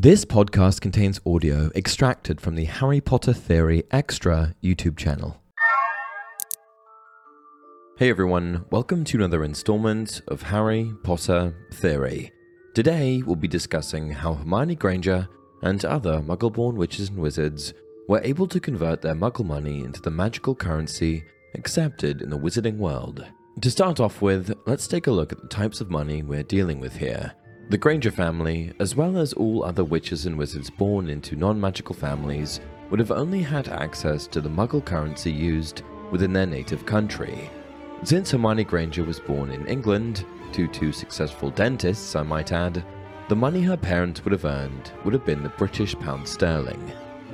This podcast contains audio extracted from the Harry Potter Theory Extra YouTube channel. Hey everyone, welcome to another installment of Harry Potter Theory. Today we'll be discussing how Hermione Granger and other Muggle born witches and wizards were able to convert their Muggle money into the magical currency accepted in the wizarding world. To start off with, let's take a look at the types of money we're dealing with here. The Granger family, as well as all other witches and wizards born into non magical families, would have only had access to the Muggle currency used within their native country. Since Hermione Granger was born in England, to two successful dentists, I might add, the money her parents would have earned would have been the British pound sterling.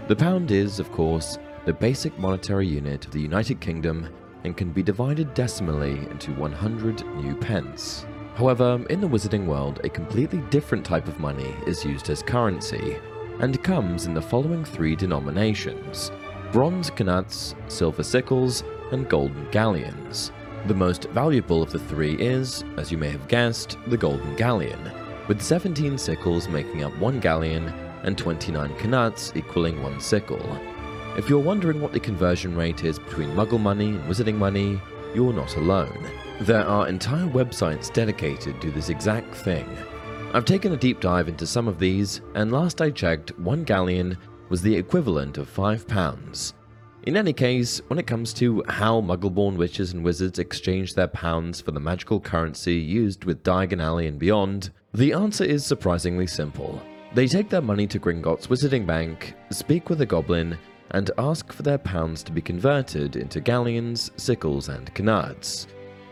The pound is, of course, the basic monetary unit of the United Kingdom and can be divided decimally into 100 new pence. However, in the wizarding world, a completely different type of money is used as currency, and comes in the following three denominations bronze knuts, silver sickles, and golden galleons. The most valuable of the three is, as you may have guessed, the golden galleon, with 17 sickles making up one galleon and 29 knuts equaling one sickle. If you're wondering what the conversion rate is between muggle money and wizarding money, you're not alone. There are entire websites dedicated to this exact thing. I've taken a deep dive into some of these, and last I checked, one galleon was the equivalent of £5. In any case, when it comes to how muggle-born witches and wizards exchange their pounds for the magical currency used with Diagon Alley and beyond, the answer is surprisingly simple. They take their money to Gringotts Wizarding Bank, speak with a goblin, and ask for their pounds to be converted into galleons, sickles, and knuts.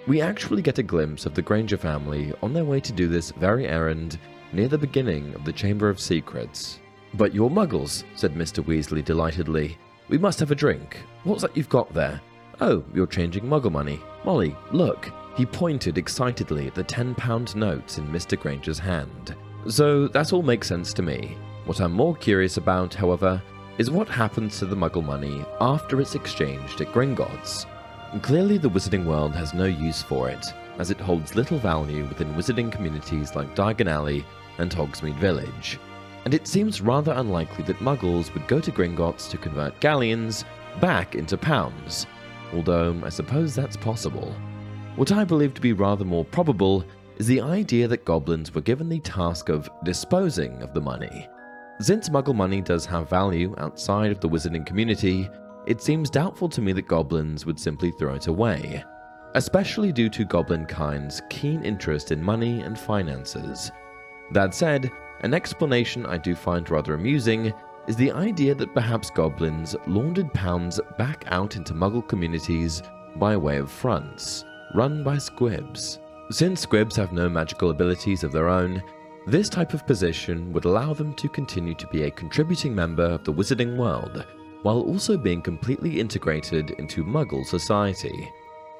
We actually get a glimpse of the Granger family on their way to do this very errand near the beginning of the Chamber of Secrets. But you're muggles, said Mr. Weasley delightedly. We must have a drink. What's that you've got there? Oh, you're changing muggle money. Molly, look. He pointed excitedly at the £10 notes in Mr. Granger's hand. So that all makes sense to me. What I'm more curious about, however, is what happens to the muggle money after it's exchanged at Gringotts. Clearly, the wizarding world has no use for it, as it holds little value within wizarding communities like Diagon Alley and Hogsmeade Village. And it seems rather unlikely that muggles would go to Gringotts to convert galleons back into pounds, although I suppose that's possible. What I believe to be rather more probable is the idea that goblins were given the task of disposing of the money. Since muggle money does have value outside of the wizarding community, it seems doubtful to me that goblins would simply throw it away, especially due to goblin kind's keen interest in money and finances. That said, an explanation I do find rather amusing is the idea that perhaps goblins laundered pounds back out into muggle communities by way of fronts, run by squibs. Since squibs have no magical abilities of their own, this type of position would allow them to continue to be a contributing member of the wizarding world while also being completely integrated into Muggle society.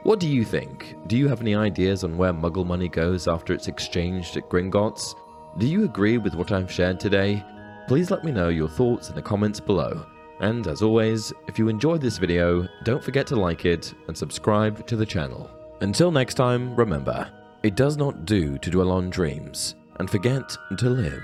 What do you think? Do you have any ideas on where Muggle money goes after it's exchanged at Gringotts? Do you agree with what I've shared today? Please let me know your thoughts in the comments below. And as always, if you enjoyed this video, don't forget to like it and subscribe to the channel. Until next time, remember, it does not do to dwell on dreams and forget to live.